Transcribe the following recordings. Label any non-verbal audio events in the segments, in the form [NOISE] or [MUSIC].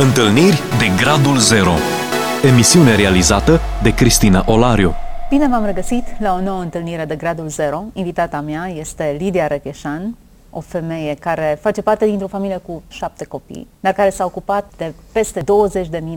Întâlniri de Gradul Zero Emisiune realizată de Cristina Olariu Bine v-am regăsit la o nouă întâlnire de Gradul Zero. Invitata mea este Lidia Recheșan, o femeie care face parte dintr-o familie cu șapte copii, dar care s-a ocupat de peste 20.000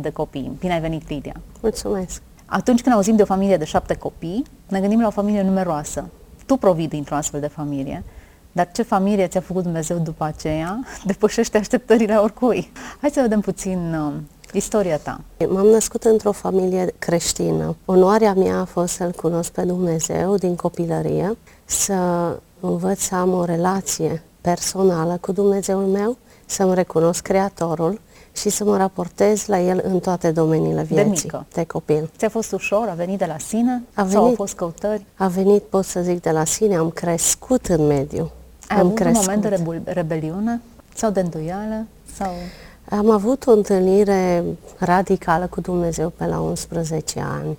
de copii. Bine ai venit, Lidia! Mulțumesc! Atunci când auzim de o familie de șapte copii, ne gândim la o familie numeroasă. Tu provii dintr-o astfel de familie, dar ce familie ți-a făcut Dumnezeu după aceea [LAUGHS] depășește așteptările oricui. Hai să vedem puțin uh, istoria ta. M-am născut într-o familie creștină. Onoarea mea a fost să-L cunosc pe Dumnezeu din copilărie, să învăț să am o relație personală cu Dumnezeul meu, să-mi recunosc Creatorul și să mă raportez la El în toate domeniile vieții. De mică. De copil. Ți-a fost ușor? A venit de la sine? A venit, sau au fost căutări? A venit, pot să zic, de la sine. Am crescut în mediu. Ai am avut crescut. un moment de rebul- rebeliune? Sau de îndoială? Sau... Am avut o întâlnire radicală cu Dumnezeu pe la 11 ani,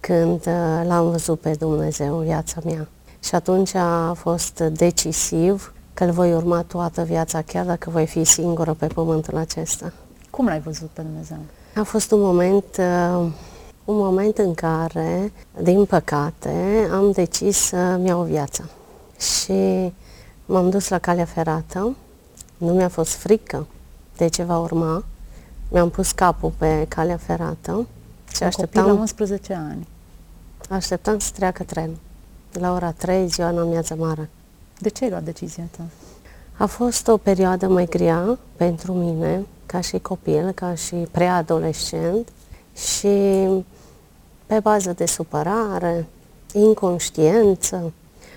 când uh, l-am văzut pe Dumnezeu în viața mea. Și atunci a fost decisiv că îl voi urma toată viața, chiar dacă voi fi singură pe pământul acesta. Cum l-ai văzut pe Dumnezeu? A fost un moment, uh, un moment în care, din păcate, am decis să-mi iau viața. Și m-am dus la calea ferată, nu mi-a fost frică de ce va urma, mi-am pus capul pe calea ferată și Un copil la așteptam, 11 ani. așteptam să treacă trenul. La ora 3, ziua în amiază mare. De ce ai luat decizia ta? A fost o perioadă mai grea pentru mine, ca și copil, ca și preadolescent și pe bază de supărare, inconștiență,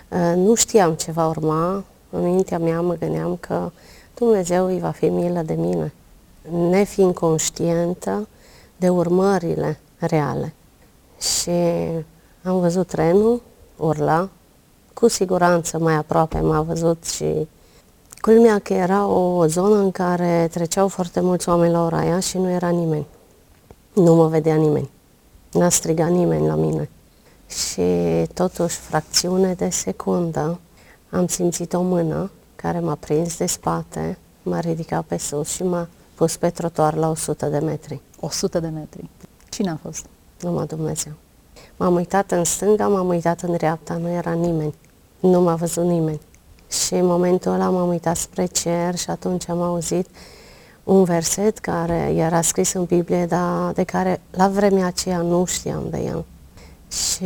uh, nu știam ce va urma. În mintea mea mă gândeam că Dumnezeu îi va fi milă de mine, nefiind conștientă de urmările reale. Și am văzut trenul, urla, cu siguranță mai aproape m-a văzut și culmea că era o zonă în care treceau foarte mulți oameni la ora aia și nu era nimeni. Nu mă vedea nimeni. N-a strigat nimeni la mine. Și totuși, fracțiune de secundă, am simțit o mână care m-a prins de spate, m-a ridicat pe sus și m-a pus pe trotuar la 100 de metri. 100 de metri. Cine a fost? Numai Dumnezeu. M-am uitat în stânga, m-am uitat în dreapta, nu era nimeni. Nu m-a văzut nimeni. Și în momentul ăla m-am uitat spre cer și atunci am auzit un verset care era scris în Biblie, dar de care la vremea aceea nu știam de el. Și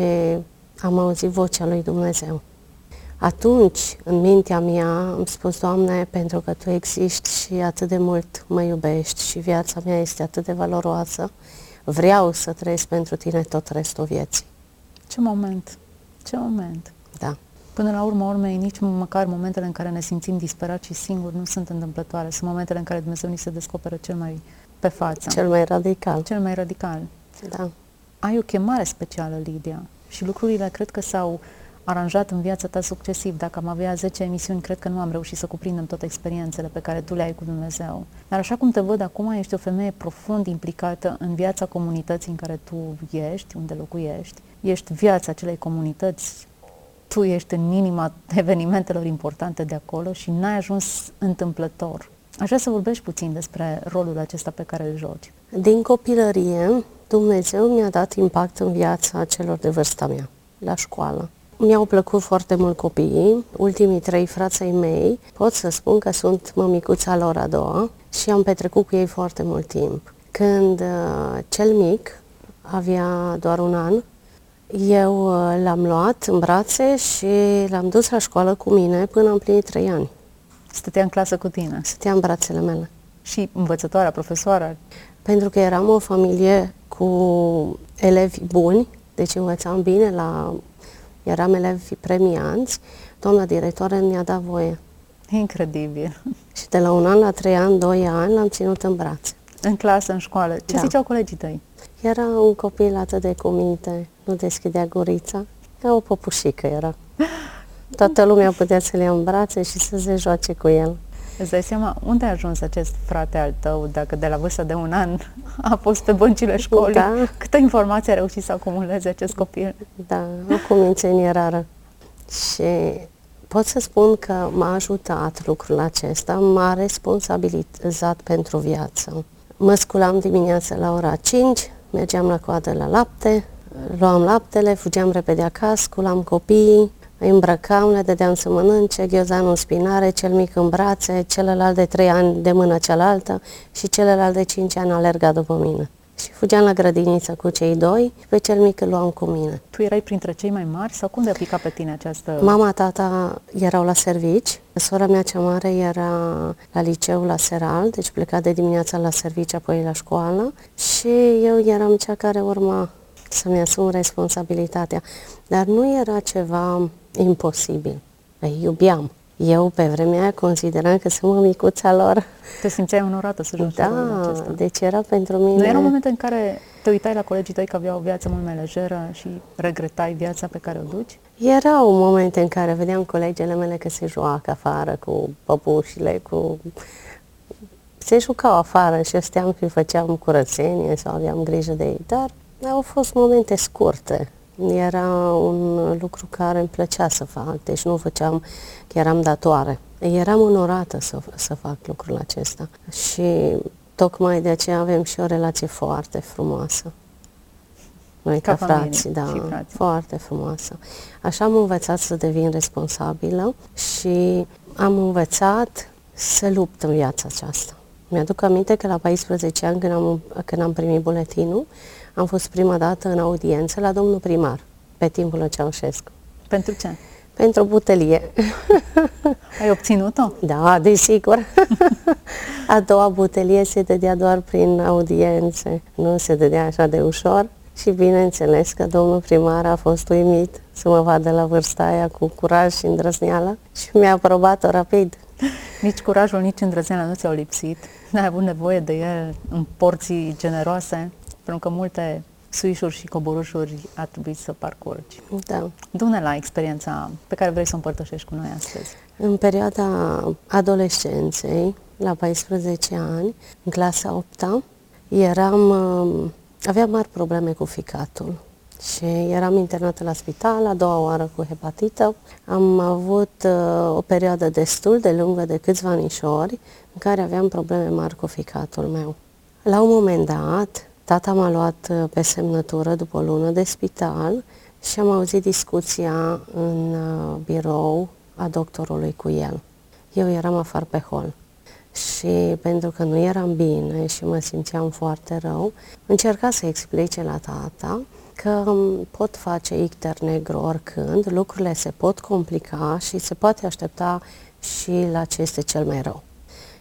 am auzit vocea lui Dumnezeu. Atunci, în mintea mea, am spus, Doamne, pentru că Tu existi și atât de mult mă iubești și viața mea este atât de valoroasă, vreau să trăiesc pentru Tine tot restul vieții. Ce moment? Ce moment? Da. Până la urmă urmei, nici măcar momentele în care ne simțim disperați și singuri nu sunt întâmplătoare. Sunt momentele în care Dumnezeu ni se descoperă cel mai pe față. Cel mai radical. Cel mai radical. Da. Ai o chemare specială, Lidia, și lucrurile cred că s-au aranjat în viața ta succesiv. Dacă am avea 10 emisiuni, cred că nu am reușit să cuprindem toate experiențele pe care tu le ai cu Dumnezeu. Dar așa cum te văd acum, ești o femeie profund implicată în viața comunității în care tu ești, unde locuiești. Ești viața acelei comunități, tu ești în inima evenimentelor importante de acolo și n-ai ajuns întâmplător. Aș vrea să vorbești puțin despre rolul acesta pe care îl joci. Din copilărie, Dumnezeu mi-a dat impact în viața celor de vârsta mea, la școală. Mi-au plăcut foarte mult copiii, ultimii trei frații mei, pot să spun că sunt mămicuța lor a doua și am petrecut cu ei foarte mult timp. Când uh, cel mic avea doar un an, eu uh, l-am luat în brațe și l-am dus la școală cu mine până am plinit trei ani. Stătea în clasă cu tine. Stătea în brațele mele. Și învățătoarea, profesoara, Pentru că eram o familie cu elevi buni, deci învățam bine, la, eram elevi premianți, doamna directoare mi-a dat voie. incredibil. Și de la un an la trei ani, doi ani, l-am ținut în brațe. În clasă, în școală. Ce Da. ziceau colegii tăi? Era un copil atât de cuminte, nu deschidea gurița, ca o popușică era. Toată lumea putea să-l ia în brațe și să se joace cu el. Îți dai seama unde a ajuns acest frate al tău dacă de la vârsta de un an [LAUGHS] a fost pe băncile școlii? Da. Câtă informație a reușit să acumuleze acest copil? Da, o cumințenie rară. Și pot să spun că m-a ajutat lucrul acesta, m-a responsabilizat pentru viață. Mă sculam dimineața la ora 5, mergeam la coadă la lapte, luam laptele, fugeam repede acasă, sculam copiii, îi îmbrăcam, le dădeam să mănânce, ghiozanul în spinare, cel mic în brațe, celălalt de trei ani de mână cealaltă și celălalt de cinci ani alerga după mine. Și fugeam la grădiniță cu cei doi și pe cel mic îl luam cu mine. Tu erai printre cei mai mari sau cum de pica pe tine această... Mama, tata erau la servici, sora mea cea mare era la liceu la Seral, deci pleca de dimineața la servici, apoi la școală și eu eram cea care urma să-mi asum responsabilitatea. Dar nu era ceva imposibil. Îi iubeam. Eu, pe vremea aia, consideram că sunt mămicuța lor. Te simțeai onorată să joci Da, acesta. deci era pentru mine... Nu era un moment în care te uitai la colegii tăi că aveau o viață mult mai lejeră și regretai viața pe care o duci? Era un moment în care vedeam colegele mele că se joacă afară cu păpușile, cu... Se jucau afară și eu steam și făceam curățenie sau aveam grijă de ei, dar au fost momente scurte. Era un lucru care îmi plăcea să fac, deci nu făceam că eram datoare. Eram onorată să, să fac lucrul acesta și tocmai de aceea avem și o relație foarte frumoasă. Noi ca, ca frați, da, frați. foarte frumoasă. Așa am învățat să devin responsabilă și am învățat să lupt în viața aceasta. Mi-aduc aminte că la 14 ani, când am, când am primit buletinul, am fost prima dată în audiență la domnul primar, pe timpul Ceaușescu. Pentru ce? Pentru butelie. Ai obținut-o? Da, desigur. A doua butelie se dădea doar prin audiențe, nu se dădea așa de ușor. Și bineînțeles că domnul primar a fost uimit să mă vadă la vârsta aia cu curaj și îndrăzneală și mi-a aprobat-o rapid. Nici curajul, nici îndrăzneala nu ți-au lipsit. N-ai avut nevoie de el în porții generoase? Pentru că multe suișuri și coborâșuri a trebuit să parcurgi. Da. Du-ne la experiența pe care vrei să o împărtășești cu noi astăzi. În perioada adolescenței, la 14 ani, în clasa 8 eram, um, aveam mari probleme cu ficatul și eram internată la spital a doua oară cu hepatită. Am avut uh, o perioadă destul de lungă de câțiva anișori în care aveam probleme mari cu ficatul meu. La un moment dat, Tata m-a luat uh, pe semnătură după o lună de spital și am auzit discuția în uh, birou a doctorului cu el. Eu eram afară pe hol și pentru că nu eram bine și mă simțeam foarte rău, încerca să explice la tata că um, pot face icter negru oricând, lucrurile se pot complica și se poate aștepta și la ce este cel mai rău.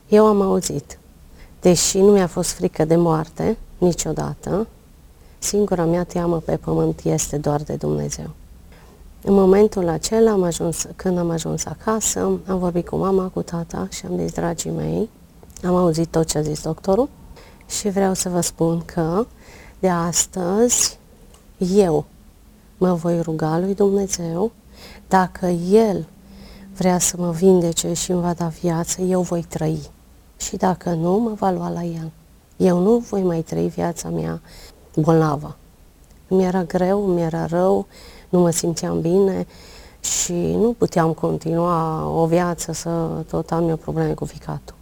Eu am auzit, deși nu mi-a fost frică de moarte, niciodată. Singura mea teamă pe pământ este doar de Dumnezeu. În momentul acela, am ajuns, când am ajuns acasă, am vorbit cu mama, cu tata și am zis, dragii mei, am auzit tot ce a zis doctorul și vreau să vă spun că de astăzi eu mă voi ruga lui Dumnezeu dacă El vrea să mă vindece și îmi va da viață, eu voi trăi. Și dacă nu, mă va lua la El. Eu nu voi mai trăi viața mea bolnavă. Mi-era greu, mi-era rău, nu mă simțeam bine și nu puteam continua o viață să tot am eu probleme cu ficatul.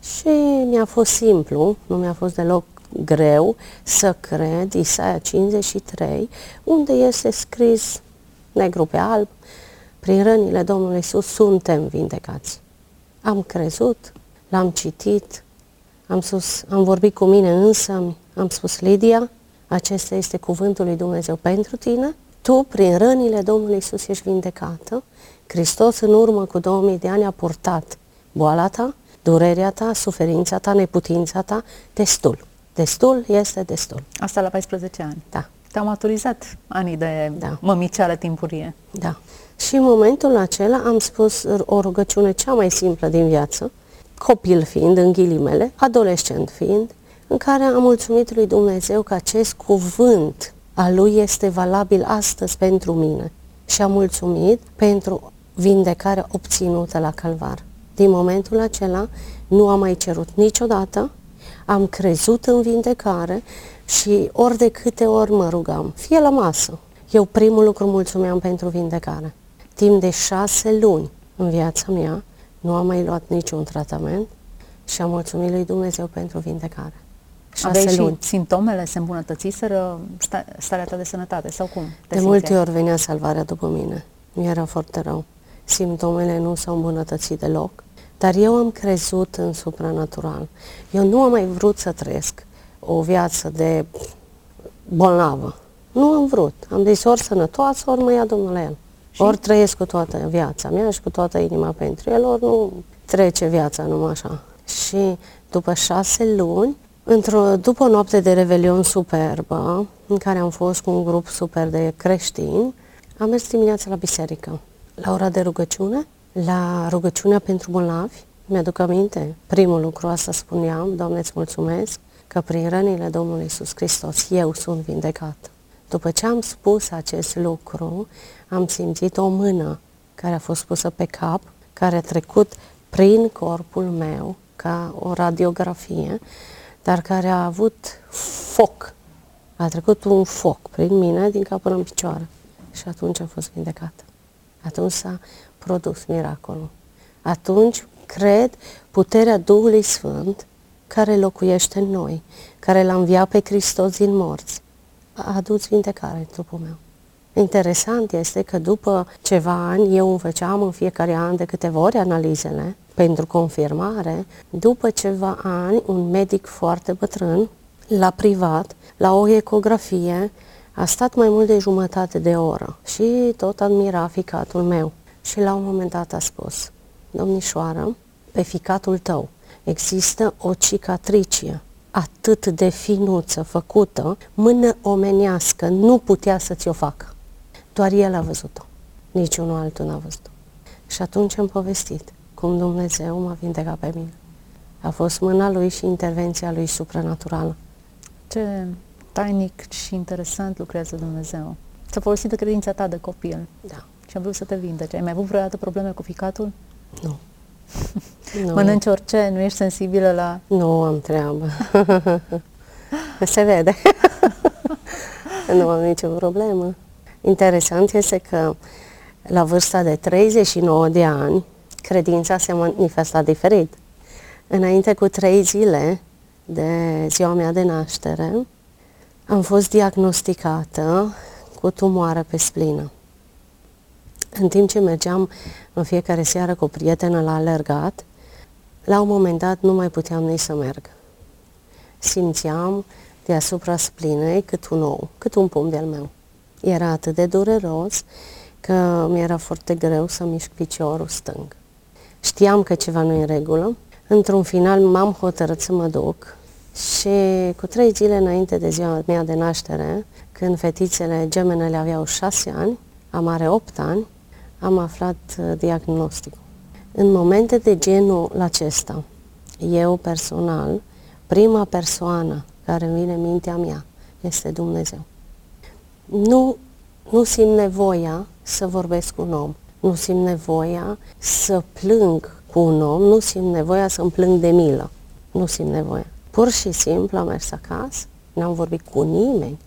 Și mi-a fost simplu, nu mi-a fost deloc greu să cred Isaia 53, unde este scris negru pe alb, prin rănile Domnului Iisus suntem vindecați. Am crezut, l-am citit, am, sus, am vorbit cu mine însă, am spus, Lidia, acesta este cuvântul lui Dumnezeu pentru tine, tu, prin rănile Domnului Isus, ești vindecată. Hristos, în urmă cu 2000 de ani, a purtat boala ta, durerea ta, suferința ta, neputința ta, destul. Destul este destul. Asta la 14 ani? Da. Te-au maturizat anii de da. mămiceală timpurie. Da. Și în momentul acela am spus o rugăciune cea mai simplă din viață, copil fiind, în ghilimele, adolescent fiind, în care am mulțumit lui Dumnezeu că acest cuvânt al lui este valabil astăzi pentru mine. Și am mulțumit pentru vindecarea obținută la Calvar. Din momentul acela nu am mai cerut niciodată, am crezut în vindecare și ori de câte ori mă rugam, fie la masă, eu primul lucru mulțumeam pentru vindecare. Timp de șase luni în viața mea, nu am mai luat niciun tratament și am mulțumit lui Dumnezeu pentru vindecare. șase Aveai luni. și simptomele se îmbunătățiseră sta- starea ta de sănătate sau cum? te De multe simțeai? ori venea salvarea după mine. Mi-era foarte rău. Simptomele nu s-au îmbunătățit deloc, dar eu am crezut în supranatural. Eu nu am mai vrut să trăiesc o viață de bolnavă. Nu am vrut. Am zis ori sănătoasă, ori mă ia Domnul la el. Și? Ori trăiesc cu toată viața mea și cu toată inima pentru el, ori nu trece viața numai așa. Și după șase luni, într-o, după o noapte de revelion superbă, în care am fost cu un grup super de creștini, am mers dimineața la biserică, la ora de rugăciune, la rugăciunea pentru bolnavi. Mi-aduc aminte, primul lucru asta spuneam, Doamne, îți mulțumesc că prin rănile Domnului Iisus Hristos eu sunt vindecat. După ce am spus acest lucru, am simțit o mână care a fost pusă pe cap, care a trecut prin corpul meu ca o radiografie, dar care a avut foc. A trecut un foc prin mine din cap până în picioare. Și atunci am fost vindecată. Atunci s-a produs miracolul. Atunci cred puterea Duhului Sfânt care locuiește în noi, care l-a înviat pe Hristos din morți, a adus vindecare în trupul meu. Interesant este că după ceva ani, eu îmi făceam în fiecare an de câteva ori analizele pentru confirmare, după ceva ani, un medic foarte bătrân, la privat, la o ecografie, a stat mai mult de jumătate de oră și tot admira ficatul meu. Și la un moment dat a spus, domnișoară, pe ficatul tău există o cicatricie atât de finuță făcută, mână omenească nu putea să ți-o facă. Doar el a văzut-o. Niciunul altul n-a văzut-o. Și atunci am povestit cum Dumnezeu m-a vindecat pe mine. A fost mâna lui și intervenția lui supranaturală. Ce tainic și interesant lucrează Dumnezeu. S-a folosit de credința ta de copil Da. și a vrut să te vindece. Ai mai avut vreodată probleme cu ficatul? Nu. [LAUGHS] nu. Mănânci orice, nu ești sensibilă la... Nu am treabă. [LAUGHS] Se vede. [LAUGHS] nu am nicio problemă. Interesant este că la vârsta de 39 de ani, credința se manifesta diferit. Înainte cu trei zile de ziua mea de naștere, am fost diagnosticată cu tumoare pe splină. În timp ce mergeam în fiecare seară cu o prietenă la alergat, la un moment dat nu mai puteam nici să merg. Simțeam deasupra splinei cât un ou, cât un pumn de-al meu. Era atât de dureros că mi-era foarte greu să mișc piciorul stâng. Știam că ceva nu e în regulă. Într-un final m-am hotărât să mă duc și cu trei zile înainte de ziua mea de naștere, când fetițele gemenele aveau șase ani, am are opt ani, am aflat uh, diagnosticul. În momente de genul acesta, eu personal, prima persoană care îmi vine în mintea mea este Dumnezeu. Nu, nu simt nevoia să vorbesc cu un om, nu simt nevoia să plâng cu un om, nu simt nevoia să-mi plâng de milă, nu simt nevoia. Pur și simplu am mers acasă, n-am vorbit cu nimeni,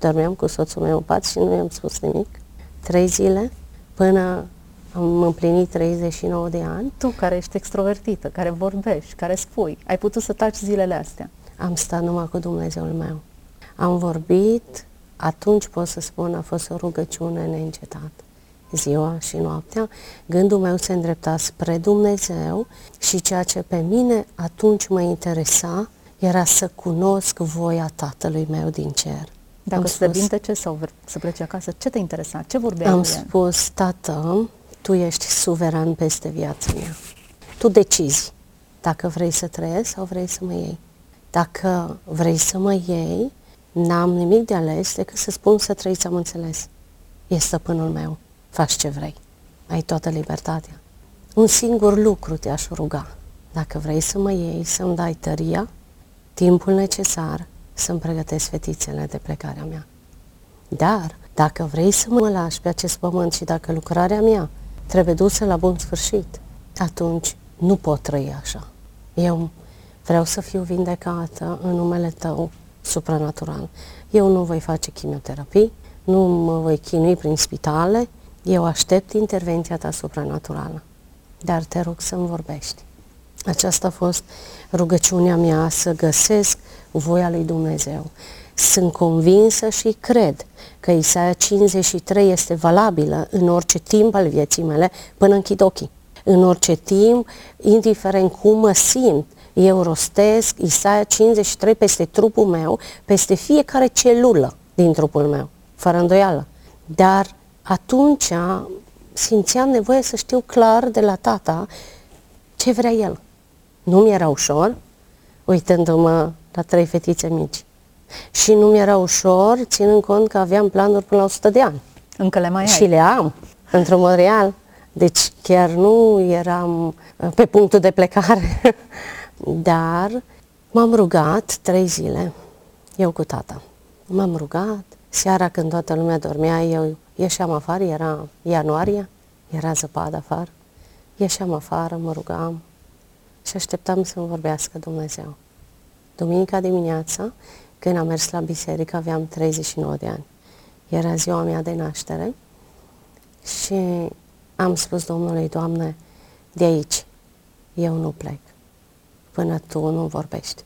dormeam cu soțul meu în pat și nu i-am spus nimic. Trei zile până am împlinit 39 de ani, Tu care ești extrovertită, care vorbești, care spui, ai putut să taci zilele astea. am stat numai cu Dumnezeul meu. Am vorbit, atunci pot să spun, a fost o rugăciune neîncetat. Ziua și noaptea, gândul meu se îndrepta spre Dumnezeu și ceea ce pe mine atunci mă interesa era să cunosc voia Tatălui meu din cer. Dacă Am să te spus- vindece sau vr- să pleci acasă, ce te interesa? Ce vorbeai Am cu el? spus, tată, tu ești suveran peste viața mea. Tu decizi dacă vrei să trăiesc sau vrei să mă iei. Dacă vrei să mă iei, n-am nimic de ales decât să spun să trăiți, am înțeles. E stăpânul meu, faci ce vrei. Ai toată libertatea. Un singur lucru te-aș ruga. Dacă vrei să mă iei, să-mi dai tăria, timpul necesar să-mi pregătesc fetițele de plecarea mea. Dar, dacă vrei să mă lași pe acest pământ și dacă lucrarea mea trebuie dusă la bun sfârșit, atunci nu pot trăi așa. Eu vreau să fiu vindecată în numele Tău supranatural. Eu nu voi face chimioterapii, nu mă voi chinui prin spitale, eu aștept intervenția Ta supranaturală. Dar te rog să-mi vorbești. Aceasta a fost rugăciunea mea să găsesc voia lui Dumnezeu. Sunt convinsă și cred că Isaia 53 este valabilă în orice timp al vieții mele până închid ochii. În orice timp, indiferent cum mă simt, eu rostesc Isaia 53 peste trupul meu, peste fiecare celulă din trupul meu, fără îndoială. Dar atunci simțeam nevoie să știu clar de la tata ce vrea el. Nu mi era ușor, uitându-mă la trei fetițe mici. Și nu mi era ușor, ținând cont că aveam planuri până la 100 de ani. Încă le mai ai. Și le am, într-un mod real. Deci chiar nu eram uh, pe punctul de plecare, [LAUGHS] dar m-am rugat trei zile, eu cu tata. M-am rugat, seara când toată lumea dormea, eu ieșeam afară, era ianuarie, era zăpadă afară, ieșeam afară, mă rugam și așteptam să-mi vorbească Dumnezeu. Duminica dimineața, când am mers la biserică, aveam 39 de ani. Era ziua mea de naștere și am spus Domnului, Doamne, de aici eu nu plec până Tu nu vorbești.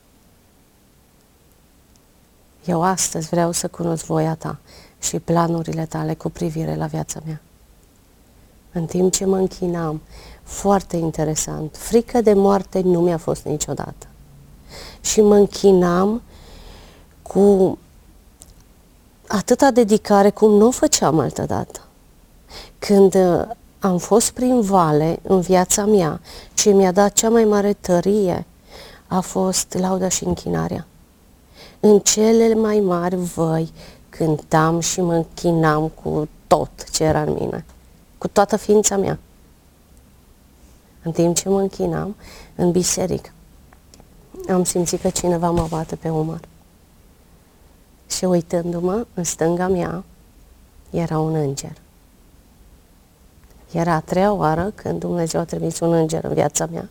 Eu astăzi vreau să cunosc voia Ta și planurile Tale cu privire la viața mea. În timp ce mă închinam, foarte interesant, frică de moarte nu mi-a fost niciodată. Și mă închinam cu atâta dedicare cum nu o făceam altădată. Când uh, am fost prin vale în viața mea, ce mi-a dat cea mai mare tărie a fost lauda și închinarea. În cele mai mari văi cântam și mă închinam cu tot ce era în mine, cu toată ființa mea. În timp ce mă închinam în biserică, am simțit că cineva mă bate pe umăr. Și uitându-mă în stânga mea, era un înger. Era a treia oară când Dumnezeu a trimis un înger în viața mea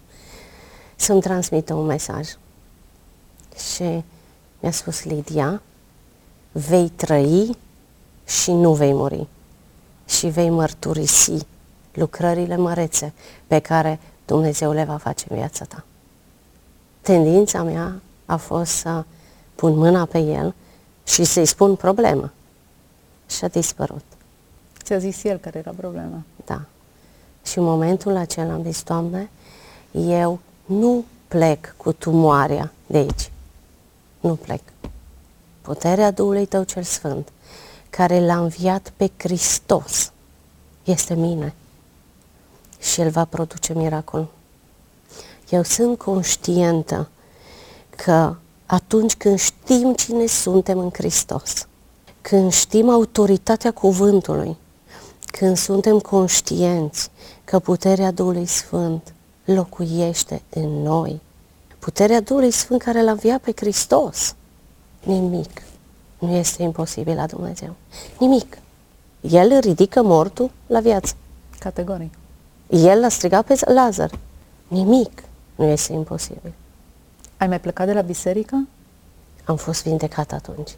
să-mi transmită un mesaj. Și mi-a spus Lidia, vei trăi și nu vei muri. Și vei mărturisi lucrările mărețe pe care Dumnezeu le va face în viața ta. Tendința mea a fost să pun mâna pe el și să-i spun problemă. Și a dispărut. Ți-a zis el care era problema. Da. Și în momentul acela am zis, Doamne, eu nu plec cu tumoarea de aici. Nu plec. Puterea Duhului Tău cel Sfânt, care l-a înviat pe Hristos, este mine. Și El va produce miracol. Eu sunt conștientă că atunci când știm cine suntem în Hristos, când știm autoritatea cuvântului, când suntem conștienți că puterea Duhului Sfânt locuiește în noi, puterea Duhului Sfânt care l-a înviat pe Hristos, nimic nu este imposibil la Dumnezeu. Nimic. El ridică mortul la viață. Categoric. El l-a strigat pe Lazar. Nimic nu este imposibil. Ai mai plecat de la biserică? Am fost vindecat atunci.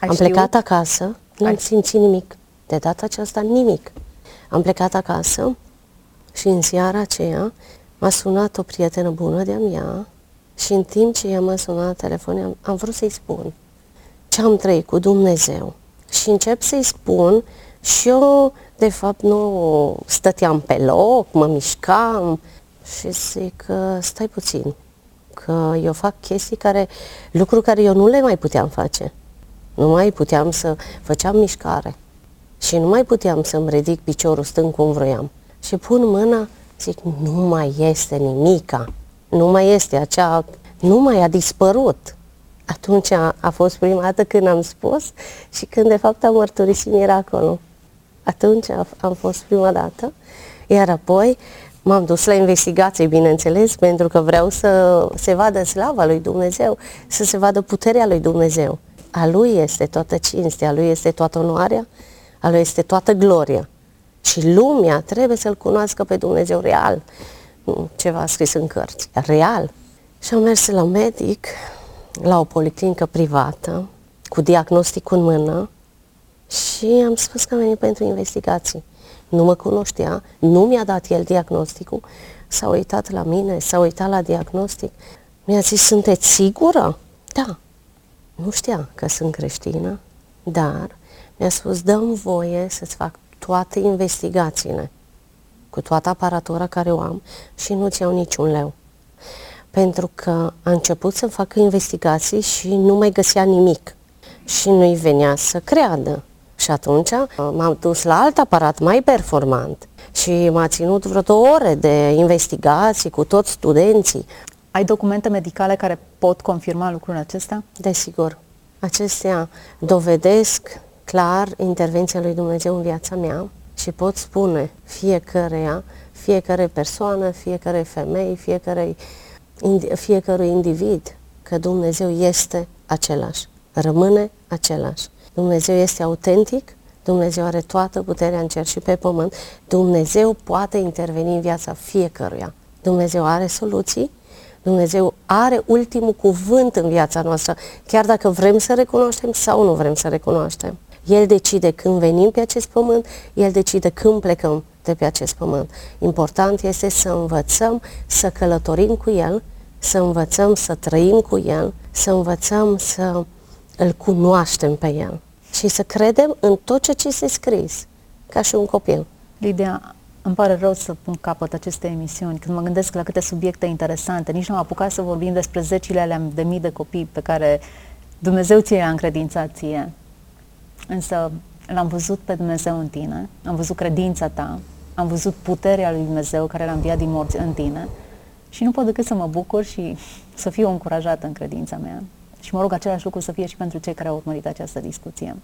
Ai Am știut? plecat acasă, nu am Ai- simțit nimic. De data aceasta nimic. Am plecat acasă și în seara aceea m-a sunat o prietenă bună de-a mea și în timp ce ea m-a sunat la telefon, am, am vrut să-i spun ce am trăit cu Dumnezeu. Și încep să-i spun și eu, de fapt, nu stăteam pe loc, mă mișcam și zic că stai puțin, că eu fac chestii care, lucruri care eu nu le mai puteam face. Nu mai puteam să făceam mișcare și nu mai puteam să-mi ridic piciorul stâng cum vroiam. Și pun mâna, zic, nu mai este nimica, nu mai este acea, nu mai a dispărut. Atunci a, a fost prima dată când am spus și când de fapt am mărturisit miracolul. Atunci a, am fost prima dată, iar apoi m-am dus la investigații, bineînțeles, pentru că vreau să se vadă slava lui Dumnezeu, să se vadă puterea lui Dumnezeu. A lui este toată cinstea, a lui este toată onoarea, a lui este toată gloria. Și lumea trebuie să-L cunoască pe Dumnezeu real. Nu ceva scris în cărți, real. Și am mers la medic, la o policlinică privată, cu diagnostic în mână și am spus că am venit pentru investigații. Nu mă cunoștea, nu mi-a dat el diagnosticul, s-a uitat la mine, s-a uitat la diagnostic. Mi-a zis, sunteți sigură? Da. Nu știa că sunt creștină, dar mi-a spus, dăm voie să-ți fac toate investigațiile cu toată aparatura care o am și nu-ți iau niciun leu. Pentru că a început să facă investigații și nu mai găsea nimic și nu-i venea să creadă. Și atunci uh, m-am dus la alt aparat mai performant și m-a ținut vreo două ore de investigații cu toți studenții. Ai documente medicale care pot confirma lucrul acesta? Desigur. Acestea dovedesc clar intervenția lui Dumnezeu în viața mea și pot spune fiecăreia, fiecare persoană, fiecare femei, fiecare, fiecărui individ că Dumnezeu este același, rămâne același. Dumnezeu este autentic, Dumnezeu are toată puterea în cer și pe pământ, Dumnezeu poate interveni în viața fiecăruia. Dumnezeu are soluții, Dumnezeu are ultimul cuvânt în viața noastră, chiar dacă vrem să recunoaștem sau nu vrem să recunoaștem. El decide când venim pe acest pământ, El decide când plecăm de pe acest pământ. Important este să învățăm să călătorim cu El, să învățăm să trăim cu El, să învățăm să îl cunoaștem pe El și să credem în tot ce este scris, ca și un copil. Lidia, îmi pare rău să pun capăt aceste emisiuni. Când mă gândesc la câte subiecte interesante, nici nu am apucat să vorbim despre zecile alea de mii de copii pe care Dumnezeu ți-a încredințat ție. Însă l-am văzut pe Dumnezeu în tine, am văzut credința ta, am văzut puterea lui Dumnezeu care l-a înviat din morți în tine și nu pot decât să mă bucur și să fiu încurajată în credința mea. Și mă rog același lucru să fie și pentru cei care au urmărit această discuție.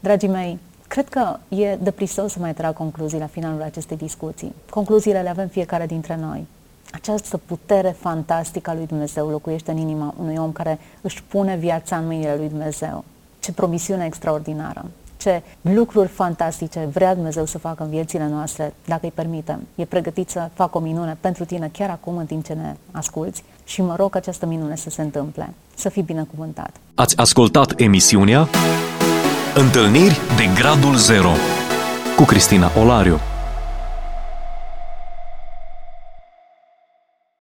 Dragii mei, cred că e deprisos să mai trag concluzii la finalul acestei discuții. Concluziile le avem fiecare dintre noi. Această putere fantastică a lui Dumnezeu locuiește în inima unui om care își pune viața în mâinile lui Dumnezeu. Ce promisiune extraordinară! Ce lucruri fantastice vrea Dumnezeu să facă în viețile noastre, dacă îi permitem. E pregătit să facă o minune pentru tine chiar acum în timp ce ne asculți și mă rog această minune să se întâmple. Să fii binecuvântat. Ați ascultat emisiunea Întâlniri de Gradul Zero cu Cristina Olariu.